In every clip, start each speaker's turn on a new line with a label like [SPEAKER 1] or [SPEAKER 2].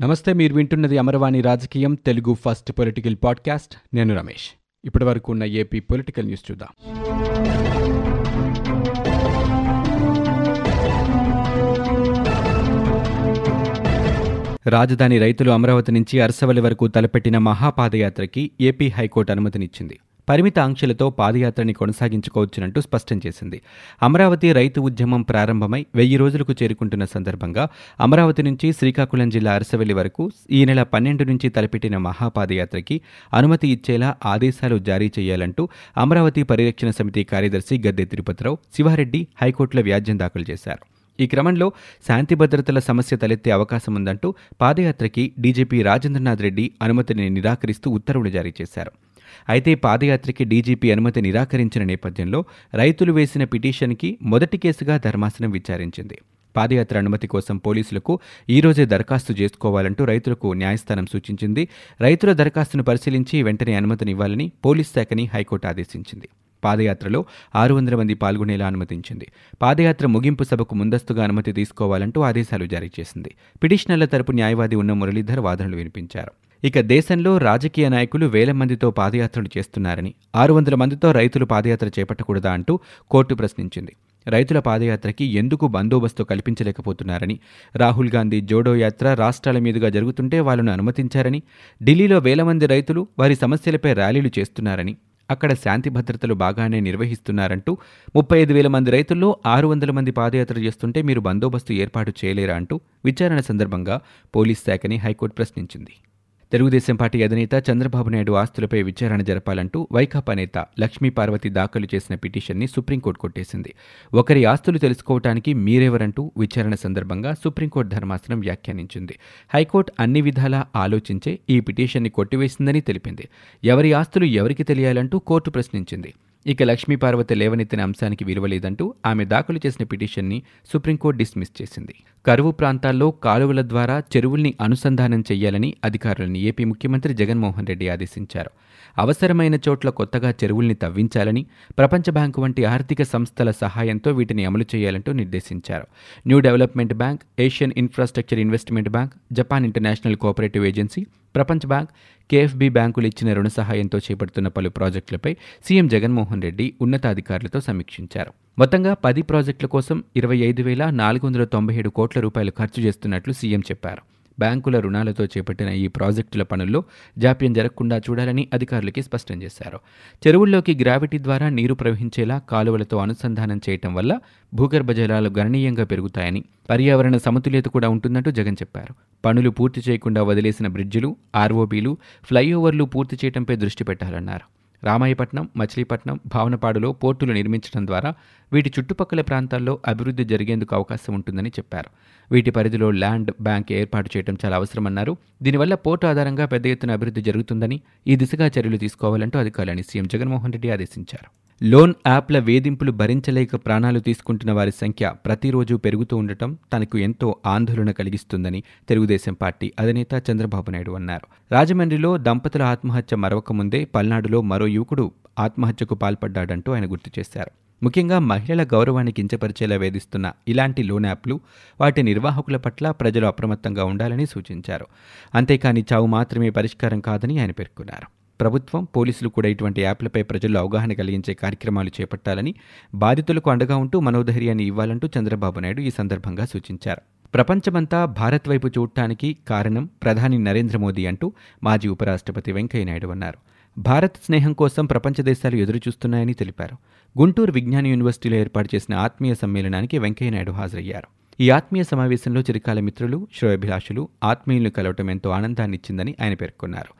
[SPEAKER 1] నమస్తే మీరు వింటున్నది అమరవాణి రాజకీయం తెలుగు ఫస్ట్ పొలిటికల్ పాడ్కాస్ట్. నేను రమేష్. ఇప్పటి వరకు ఉన్న ఏపీ పొలిటికల్ న్యూస్ చూద్దాం. రాజధాని రైతులు అమరావతి నుంచి అరసవల్లి వరకు తలపెట్టిన మహాపాదయాత్రకి ఏపీ హైకోర్టు అనుమతినిచ్చింది. పరిమిత ఆంక్షలతో పాదయాత్రని కొనసాగించుకోవచ్చునంటూ స్పష్టం చేసింది. అమరావతి రైతు ఉద్యమం ప్రారంభమై వెయ్యి రోజులకు చేరుకుంటున్న సందర్భంగా అమరావతి నుంచి శ్రీకాకుళం జిల్లా అరసవెల్లి వరకు ఈ నెల పన్నెండు నుంచి తలపెట్టిన మహాపాదయాత్రకి అనుమతి ఇచ్చేలా ఆదేశాలు జారీ చేయాలంటూ అమరావతి పరిరక్షణ సమితి కార్యదర్శి గద్దె తిరుపతిరావు శివారెడ్డి హైకోర్టులో వ్యాజ్యం దాఖలు చేశారు. ఈ క్రమంలో శాంతి భద్రతల సమస్య తలెత్తే అవకాశం ఉందంటూ పాదయాత్రకి డీజీపీ రాజేంద్రనాథ్ రెడ్డి అనుమతిని నిరాకరిస్తూ ఉత్తర్వులు జారీ చేశారు. అయితే పాదయాత్రకి డీజీపీ అనుమతి నిరాకరించిన నేపథ్యంలో రైతులు వేసిన పిటిషన్కి మొదటి కేసుగా ధర్మాసనం విచారించింది. పాదయాత్ర అనుమతి కోసం పోలీసులకు ఈ రోజే దరఖాస్తు చేసుకోవాలంటూ రైతులకు న్యాయస్థానం సూచించింది. రైతుల దరఖాస్తును పరిశీలించి వెంటనే అనుమతినివ్వాలని పోలీస్ శాఖని హైకోర్టు ఆదేశించింది. పాదయాత్రలో ఆరు వందల మంది పాల్గొనేలా అనుమతించింది. పాదయాత్ర ముగింపు సభకు ముందస్తుగా అనుమతి తీసుకోవాలంటూ ఆదేశాలు జారీ చేసింది. పిటిషనర్ల తరపు న్యాయవాది ఉన్న మురళీధర్ వాదనలు వినిపించారు. ఇక దేశంలో రాజకీయ నాయకులు వేల మందితో పాదయాత్రలు చేస్తున్నారని ఆరు వందల మందితో రైతులు పాదయాత్ర చేపట్టకూడదా అంటూ కోర్టు ప్రశ్నించింది. రైతుల పాదయాత్రకి ఎందుకు బందోబస్తు కల్పించలేకపోతున్నారని రాహుల్ గాంధీ జోడో యాత్ర రాష్ట్రాల మీదుగా జరుగుతుంటే వాళ్ళను అనుమతించారని ఢిల్లీలో వేల మంది రైతులు వారి సమస్యలపై ర్యాలీలు చేస్తున్నారని అక్కడ శాంతి భద్రతలు బాగానే నిర్వహిస్తున్నారంటూ ముప్పై ఐదు వేల మంది రైతుల్లో ఆరు వందల మంది పాదయాత్ర చేస్తుంటే మీరు బందోబస్తు ఏర్పాటు చేయలేరా అంటూ విచారణ సందర్భంగా పోలీస్ శాఖని హైకోర్టు ప్రశ్నించింది. తెలుగుదేశం పార్టీ అధినేత చంద్రబాబు నాయుడు ఆస్తులపై విచారణ జరపాలంటూ వైకాపా నేత లక్ష్మీ పార్వతి దాఖలు చేసిన పిటిషన్ని సుప్రీంకోర్టు కొట్టేసింది. ఒకరి ఆస్తులు తెలుసుకోవటానికి మీరెవరంటూ విచారణ సందర్భంగా సుప్రీంకోర్టు ధర్మాసనం వ్యాఖ్యానించింది. హైకోర్టు అన్ని విధాలా ఆలోచించే ఈ పిటిషన్ని కొట్టివేసిందని తెలిపింది. ఎవరి ఆస్తులు ఎవరికి తెలియాలంటూ కోర్టు ప్రశ్నించింది. ఇక లక్ష్మీపార్వతి లేవనెత్తిన అంశానికి విలువలేదంటూ ఆమె దాఖలు చేసిన పిటిషన్ని సుప్రీంకోర్టు డిస్మిస్ చేసింది. కరువు ప్రాంతాల్లో కాలువల ద్వారా చెరువుల్ని అనుసంధానం చేయాలని అధికారులను ఏపీ ముఖ్యమంత్రి జగన్మోహన్ రెడ్డి ఆదేశించారు. అవసరమైన చోట్ల కొత్తగా చెరువుల్ని తవ్వించాలని ప్రపంచ బ్యాంకు వంటి ఆర్థిక సంస్థల సహాయంతో వీటిని అమలు చేయాలంటూ నిర్దేశించారు. New development bank Asian infrastructure investment bank Japan international cooperative agency ప్రపంచ బ్యాంక్ కేఎఫ్బి బ్యాంకులు ఇచ్చిన రుణ సహాయంతో చేపడుతున్న పలు ప్రాజెక్టులపై సీఎం జగన్మోహన్ రెడ్డి ఉన్నతాధికారులతో సమీక్షించారు. మొత్తంగా పది ప్రాజెక్టుల కోసం ఇరవై ఐదు వేల నాలుగు వందల తొంభై ఏడు కోట్ల రూపాయలు ఖర్చు చేస్తున్నట్లు సీఎం చెప్పారు. బ్యాంకుల రుణాలతో చేపట్టిన ఈ ప్రాజెక్టుల పనుల్లో జాప్యం జరగకుండా చూడాలని అధికారులకి స్పష్టం చేశారు. చెరువుల్లోకి గ్రావిటీ ద్వారా నీరు ప్రవహించేలా కాలువలతో అనుసంధానం చేయటం వల్ల భూగర్భ జలాలు గణనీయంగా పెరుగుతాయని పర్యావరణ సమతుల్యత కూడా ఉంటుందంటూ జగన్ చెప్పారు. పనులు పూర్తి చేయకుండా వదిలేసిన బ్రిడ్జిలు ఆర్ఓబీలు ఫ్లైఓవర్లు పూర్తి చేయడంపై దృష్టి పెట్టాలన్నారు. రామాయపట్నం మచిలీపట్నం భావనపాడులో పోర్టులు నిర్మించడం ద్వారా వీటి చుట్టుపక్కల ప్రాంతాల్లో అభివృద్ధి జరిగేందుకు అవకాశం ఉంటుందని చెప్పారు. వీటి పరిధిలో ల్యాండ్ బ్యాంక్ ఏర్పాటు చేయడం చాలా అవసరమన్నారు. దీనివల్ల పోర్టు ఆధారంగా పెద్ద ఎత్తున అభివృద్ధి జరుగుతుందని ఈ దిశగా చర్యలు తీసుకోవాలంటూ అధికారులని సీఎం జగన్మోహన్ రెడ్డి ఆదేశించారు. లోన్ యాప్ల వేధింపులు భరించలేక ప్రాణాలు తీసుకుంటున్న వారి సంఖ్య ప్రతిరోజు పెరుగుతూ ఉండటం తనకు ఎంతో ఆందోళన కలిగిస్తుందని తెలుగుదేశం పార్టీ అధినేత చంద్రబాబు నాయుడు అన్నారు. రాజమండ్రిలో దంపతుల ఆత్మహత్య మరొక ముందే పల్నాడులో మరో యువకుడు ఆత్మహత్యకు పాల్పడ్డాడంటూ ఆయన గుర్తు చేశారు. ముఖ్యంగా మహిళల గౌరవాన్ని కించపరిచేలా వేధిస్తున్న ఇలాంటి లోన్ యాప్లు వాటి నిర్వాహకుల పట్ల ప్రజలు అప్రమత్తంగా ఉండాలని సూచించారు. అంతేకాని చావు మాత్రమే పరిష్కారం కాదని ఆయన పేర్కొన్నారు. ప్రభుత్వం పోలీసులు కూడా ఇటువంటి యాప్లపై ప్రజల్లో అవగాహన కలిగించే కార్యక్రమాలు చేపట్టాలని బాధితులకు అండగా ఉంటూ మనోధైర్యాన్ని ఇవ్వాలంటూ చంద్రబాబు నాయుడు ఈ సందర్భంగా సూచించారు. ప్రపంచమంతా భారత్ వైపు చూడటానికి కారణం ప్రధాని నరేంద్ర మోదీ అంటూ మాజీ ఉపరాష్ట్రపతి వెంకయ్యనాయుడు అన్నారు. భారత్ స్నేహం కోసం ప్రపంచ దేశాలు ఎదురుచూస్తున్నాయని తెలిపారు. గుంటూరు విజ్ఞాన యూనివర్సిటీలో ఏర్పాటు చేసిన ఆత్మీయ సమ్మేళనానికి వెంకయ్యనాయుడు హాజరయ్యారు. ఈ ఆత్మీయ సమావేశంలో చిరకాల మిత్రులు శ్రేయోభిలాషులు ఆత్మీయులను కలవటం ఎంతో ఆనందాన్నిచ్చిందని ఆయన పేర్కొన్నారు.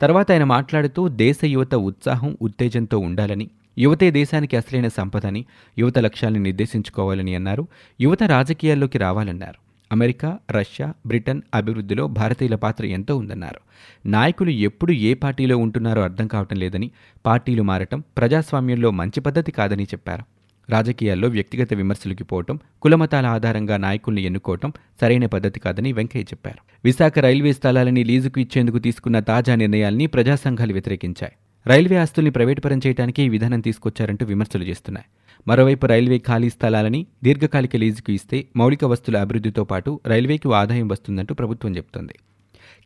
[SPEAKER 1] తర్వాత ఆయన మాట్లాడుతూ దేశ యువత ఉత్సాహం ఉత్తేజంతో ఉండాలని యువతే దేశానికి అసలైన సంపదని యువత లక్ష్యాలను నిర్దేశించుకోవాలని అన్నారు యువత రాజకీయాల్లోకి రావాలన్నారు. అమెరికా రష్యా బ్రిటన్ అభివృద్ధిలో భారతీయుల పాత్ర ఎంతో ఉందన్నారు. నాయకులు ఎప్పుడు ఏ పార్టీలో ఉంటున్నారో అర్థం కావటం లేదని పార్టీలు మారటం ప్రజాస్వామ్యంలో మంచి పద్ధతి కాదని చెప్పారు. రాజకీయాల్లో వ్యక్తిగత విమర్శలకి పోవటం కులమతాల ఆధారంగా నాయకుల్ని ఎన్నుకోవటం సరైన పద్ధతి కాదని వెంకయ్య చెప్పారు. విశాఖ రైల్వే స్థలాలని లీజుకు ఇచ్చేందుకు తీసుకున్న తాజా నిర్ణయాల్ని ప్రజా సంఘాలు వ్యతిరేకించాయి. రైల్వే ఆస్తుల్ని ప్రైవేటుపరం చేయడానికి ఈ విధానం తీసుకొచ్చారంటూ విమర్శలు చేస్తున్నాయి. మరోవైపు రైల్వే ఖాళీ స్థలాలని దీర్ఘకాలిక లీజుకు ఇస్తే మౌలిక వస్తుల అభివృద్ధితో పాటు రైల్వేకి ఆదాయం వస్తుందంటూ ప్రభుత్వం చెబుతోంది.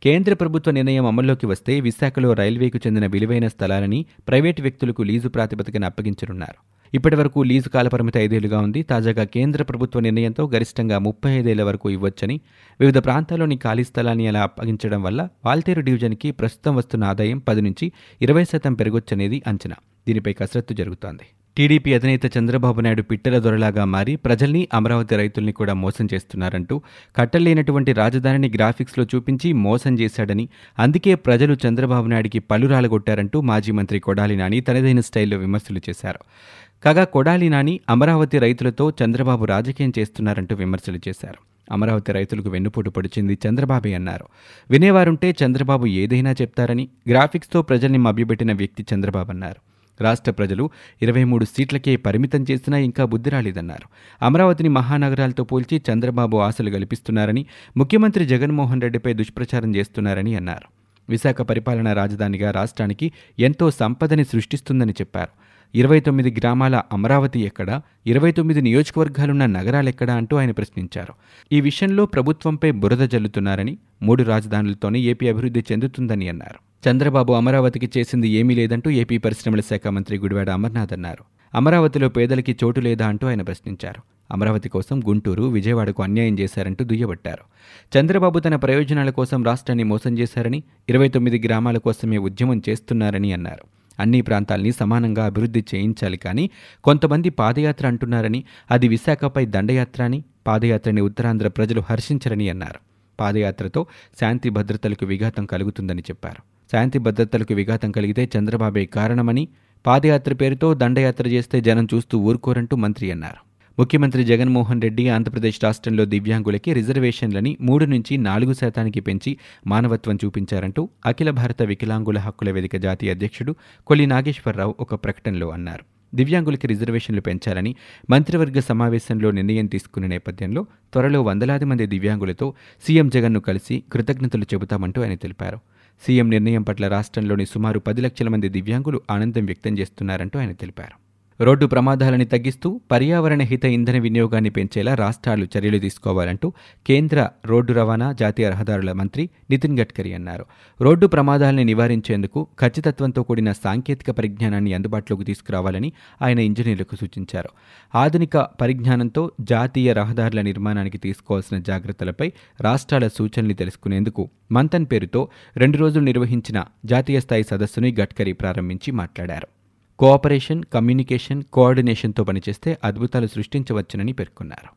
[SPEAKER 1] కేంద్ర ప్రభుత్వ నిర్ణయం అమల్లోకి వస్తే విశాఖలో రైల్వేకు చెందిన విలువైన స్థలాలని ప్రైవేటు వ్యక్తులకు లీజు ప్రాతిపదికన అప్పగించనున్నారు. ఇప్పటివరకు లీజు కాలపరిమితి ఐదేళ్ళుగా ఉంది. తాజాగా కేంద్ర ప్రభుత్వ నిర్ణయంతో గరిష్టంగా ముప్పై ఐదేళ్ళ వరకు ఇవ్వొచ్చని వివిధ ప్రాంతాల్లోని ఖాళీ స్థలాన్ని అలా అప్పగించడం వల్ల వాల్తేరు డివిజన్కి ప్రస్తుతం వస్తున్న ఆదాయం పది నుంచి ఇరవై శాతం పెరగొచ్చనేది అంచనా. దీనిపై కసరత్తు జరుగుతోంది. టీడీపీ అధినేత చంద్రబాబు నాయుడు పిట్టల దొరలాగా మారి ప్రజల్ని అమరావతి రైతుల్ని కూడా మోసం చేస్తున్నారంటూ కట్టలేనటువంటి రాజధానిని గ్రాఫిక్స్లో చూపించి మోసం చేశాడని అందుకే ప్రజలు చంద్రబాబు నాయుడికి పలు రాలగొట్టారంటూ మాజీ మంత్రి కొడాలి నాని తనదైన స్టైల్లో విమర్శలు చేశారు. కాగా కొడాలి నాని అమరావతి రైతులతో చంద్రబాబు రాజకీయం చేస్తున్నారంటూ విమర్శలు చేశారు. అమరావతి రైతులకు వెన్నుపోటు పొడిచింది చంద్రబాబే అన్నారు. వినేవారుంటే చంద్రబాబు ఏదైనా చెప్తారని గ్రాఫిక్స్తో ప్రజల్ని మభ్యపెట్టిన వ్యక్తి చంద్రబాబు అన్నారు. రాష్ట్ర ప్రజలు ఇరవై మూడు సీట్లకే పరిమితం చేసినా ఇంకా బుద్ధి రాలేదన్నారు. అమరావతిని మహానగరాలతో పోల్చి చంద్రబాబు ఆశలు గల్పిస్తున్నారని ముఖ్యమంత్రి జగన్మోహన్ రెడ్డిపై దుష్ప్రచారం చేస్తున్నారని అన్నారు. విశాఖ పరిపాలనా రాజధానిగా రాష్ట్రానికి ఎంతో సంపదని సృష్టిస్తుందని చెప్పారు. ఇరవై తొమ్మిది గ్రామాల అమరావతి ఎక్కడ ఇరవై తొమ్మిది నియోజకవర్గాలున్న నగరాలెక్కడ అంటూ ఆయన ప్రశ్నించారు. ఈ విషయంలో ప్రభుత్వంపై బురద జల్లుతున్నారని మూడు రాజధానులతోనే ఏపీ అభివృద్ధి చెందుతుందని అన్నారు. చంద్రబాబు అమరావతికి చేసింది ఏమీ లేదంటూ ఏపీ పరిశ్రమల శాఖ మంత్రి గుడివాడ అమర్నాథ్ అన్నారు. అమరావతిలో పేదలకి చోటు లేదా అంటూ ఆయన ప్రశ్నించారు. అమరావతి కోసం గుంటూరు విజయవాడకు అన్యాయం చేశారంటూ దుయ్యబట్టారు. చంద్రబాబు తన ప్రయోజనాల కోసం రాష్ట్రాన్ని మోసం చేశారని ఇరవై తొమ్మిది గ్రామాల కోసమే ఉద్యమం చేస్తున్నారని అన్నారు. అన్ని ప్రాంతాల్ని సమానంగా అభివృద్ధి చేయించాలి కానీ కొంతమంది పాదయాత్ర అంటున్నారని అది విశాఖపై దండయాత్ర అని పాదయాత్రని ఉత్తరాంధ్ర ప్రజలు హర్షించరని అన్నారు. పాదయాత్రతో శాంతి భద్రతలకు విఘాతం కలుగుతుందని చెప్పారు. శాంతి భద్రతలకు విఘాతం కలిగితే చంద్రబాబే కారణమని పాదయాత్ర పేరుతో దండయాత్ర చేస్తే జనం చూస్తూ ఊరుకోరంటూ మంత్రి అన్నారు. ముఖ్యమంత్రి జగన్మోహన్ రెడ్డి ఆంధ్రప్రదేశ్ రాష్ట్రంలో దివ్యాంగులకి రిజర్వేషన్లని మూడు నుంచి నాలుగు శాతానికి పెంచి మానవత్వం చూపించారంటూ అఖిల భారత వికలాంగుల హక్కుల వేదిక జాతీయ అధ్యక్షుడు కొల్లి నాగేశ్వరరావు ఒక ప్రకటనలో అన్నారు. దివ్యాంగులకి రిజర్వేషన్లు పెంచాలని మంత్రివర్గ సమావేశంలో నిర్ణయం తీసుకున్న నేపథ్యంలో త్వరలో వందలాది మంది దివ్యాంగులతో సీఎం జగన్ను కలిసి కృతజ్ఞతలు చెబుతామంటూ ఆయన తెలిపారు. సీఎం నిర్ణయం పట్ల రాష్ట్రంలోని సుమారు పది లక్షల మంది దివ్యాంగులు ఆనందం వ్యక్తం చేస్తున్నారంటూ ఆయన తెలిపారు. రోడ్డు ప్రమాదాలని తగ్గిస్తూ పర్యావరణ హిత ఇంధన వినియోగాన్ని పెంచేలా రాష్ట్రాలు చర్యలు తీసుకోవాలంటూ కేంద్ర రోడ్డు రవాణా జాతీయ రహదారుల మంత్రి నితిన్ గడ్కరీ అన్నారు. రోడ్డు ప్రమాదాలని నివారించేందుకు ఖచ్చితత్వంతో కూడిన సాంకేతిక పరిజ్ఞానాన్ని అందుబాటులోకి తీసుకురావాలని ఆయన ఇంజనీర్లకు సూచించారు. ఆధునిక పరిజ్ఞానంతో జాతీయ రహదారుల నిర్మాణానికి తీసుకోవాల్సిన జాగ్రత్తలపై రాష్ట్రాల సూచనలు తెలుసుకునేందుకు మంతన్ పేరుతో రెండు రోజులు నిర్వహించిన జాతీయ స్థాయి సదస్సుని గడ్కరీ ప్రారంభించి మాట్లాడారు. కోఆపరేషన్ కమ్యూనికేషన్ కోఆర్డినేషన్తో పనిచేస్తే అద్భుతాలు సృష్టించవచ్చునని పేర్కొన్నారు.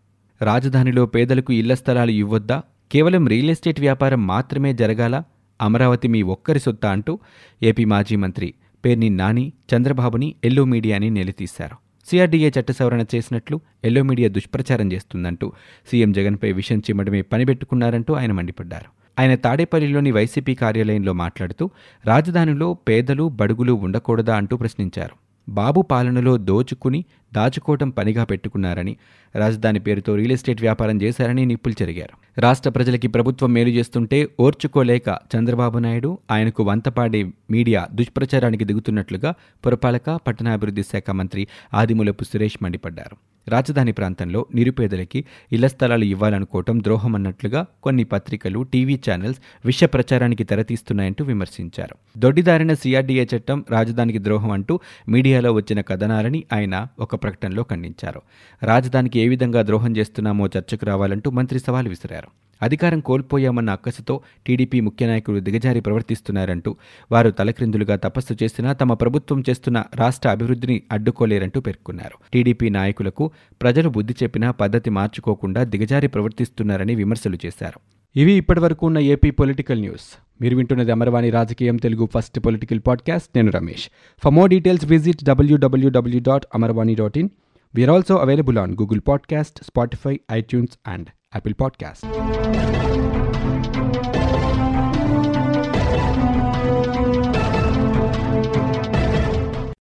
[SPEAKER 1] రాజధానిలో పేదలకు ఇళ్ళ స్థలాలు ఇవ్వొద్దా? కేవలం రియల్ ఎస్టేట్ వ్యాపారం మాత్రమే జరగాల? అమరావతి మీ ఒక్కరి సొత్తా అంటూ ఏపీ మాజీ మంత్రి పేర్ని నాని చంద్రబాబుని ఎల్లో మీడియాని నిలదీశారు సిఆర్డీఏ చట్ట సవరణ చేసినట్లు ఎల్లో మీడియా దుష్ప్రచారం చేస్తుందంటూ సీఎం జగన్పై విషయం చిమ్మడమే పనిపెట్టుకున్నారంటూ ఆయన మండిపడ్డారు. ఆయన తాడేపల్లిలోని వైసీపీ కార్యాలయంలో మాట్లాడుతూ రాజధానిలో పేదలు బడుగులు ఉండకూడదా అంటూ ప్రశ్నించారు. బాబు పాలనలో దోచుకుని దాచుకోవటం పనిగా పెట్టుకున్నారని రాజధాని పేరుతో రియల్ ఎస్టేట్ వ్యాపారం చేశారని నిప్పులు చెరిగారు. రాష్ట్ర ప్రజలకి ప్రభుత్వం మేలు చేస్తుంటే ఓర్చుకోలేక చంద్రబాబు నాయుడు ఆయనకు వంతపాడే మీడియా దుష్ప్రచారానికి దిగుతున్నట్లుగా పురపాలక పట్టణాభివృద్ధి శాఖ మంత్రి ఆదిమూలపు సురేష్ మండిపడ్డారు. రాజధాని ప్రాంతంలో నిరుపేదలకి ఇళ్ళ స్థలాలు ఇవ్వాలనుకోవటం ద్రోహమన్నట్లుగా కొన్ని పత్రికలు టీవీ ఛానల్స్ విష ప్రచారానికి తెరతీస్తున్నాయంటూ విమర్శించారు. దొడ్డిదారిన సిఆర్డీఏ చట్టం రాజధానికి ద్రోహం అంటూ మీడియాలో వచ్చిన కథనాలని ఆయన ఒక ప్రకటనలో ఖండించారు. రాజధానికి ఏ విధంగా ద్రోహం చేస్తున్నామో చర్చకు రావాలంటూ మంత్రి సవాల్ విసిరారు. అధికారం కోల్పోయామన్న అక్కసుతో టీడీపీ ముఖ్య నాయకులు దిగజారి ప్రవర్తిస్తున్నారంటూ వారు తలక్రిందులుగా తపస్సు చేసినా తమ ప్రభుత్వం చేస్తున్న రాష్ట్ర అభివృద్ధిని అడ్డుకోలేరంటూ పేర్కొన్నారు. టీడీపీ నాయకులకు ప్రజలు బుద్ధి చెప్పినా పద్ధతి మార్చుకోకుండా దిగజారి ప్రవర్తిస్తున్నారని విమర్శలు చేశారు. ఇవి ఇప్పటివరకు ఉన్న ఏపీ పొలిటికల్ న్యూస్. మీరు వింటున్నది అమరవాణి రాజకీయం తెలుగు ఫస్ట్ పొలిటికల్ పాడ్కాస్ట్. నేను Ramesh. For more details visit WWW dot Amarvani dot in we are also available on Google podcast Spotify iTunes and Apple Podcast.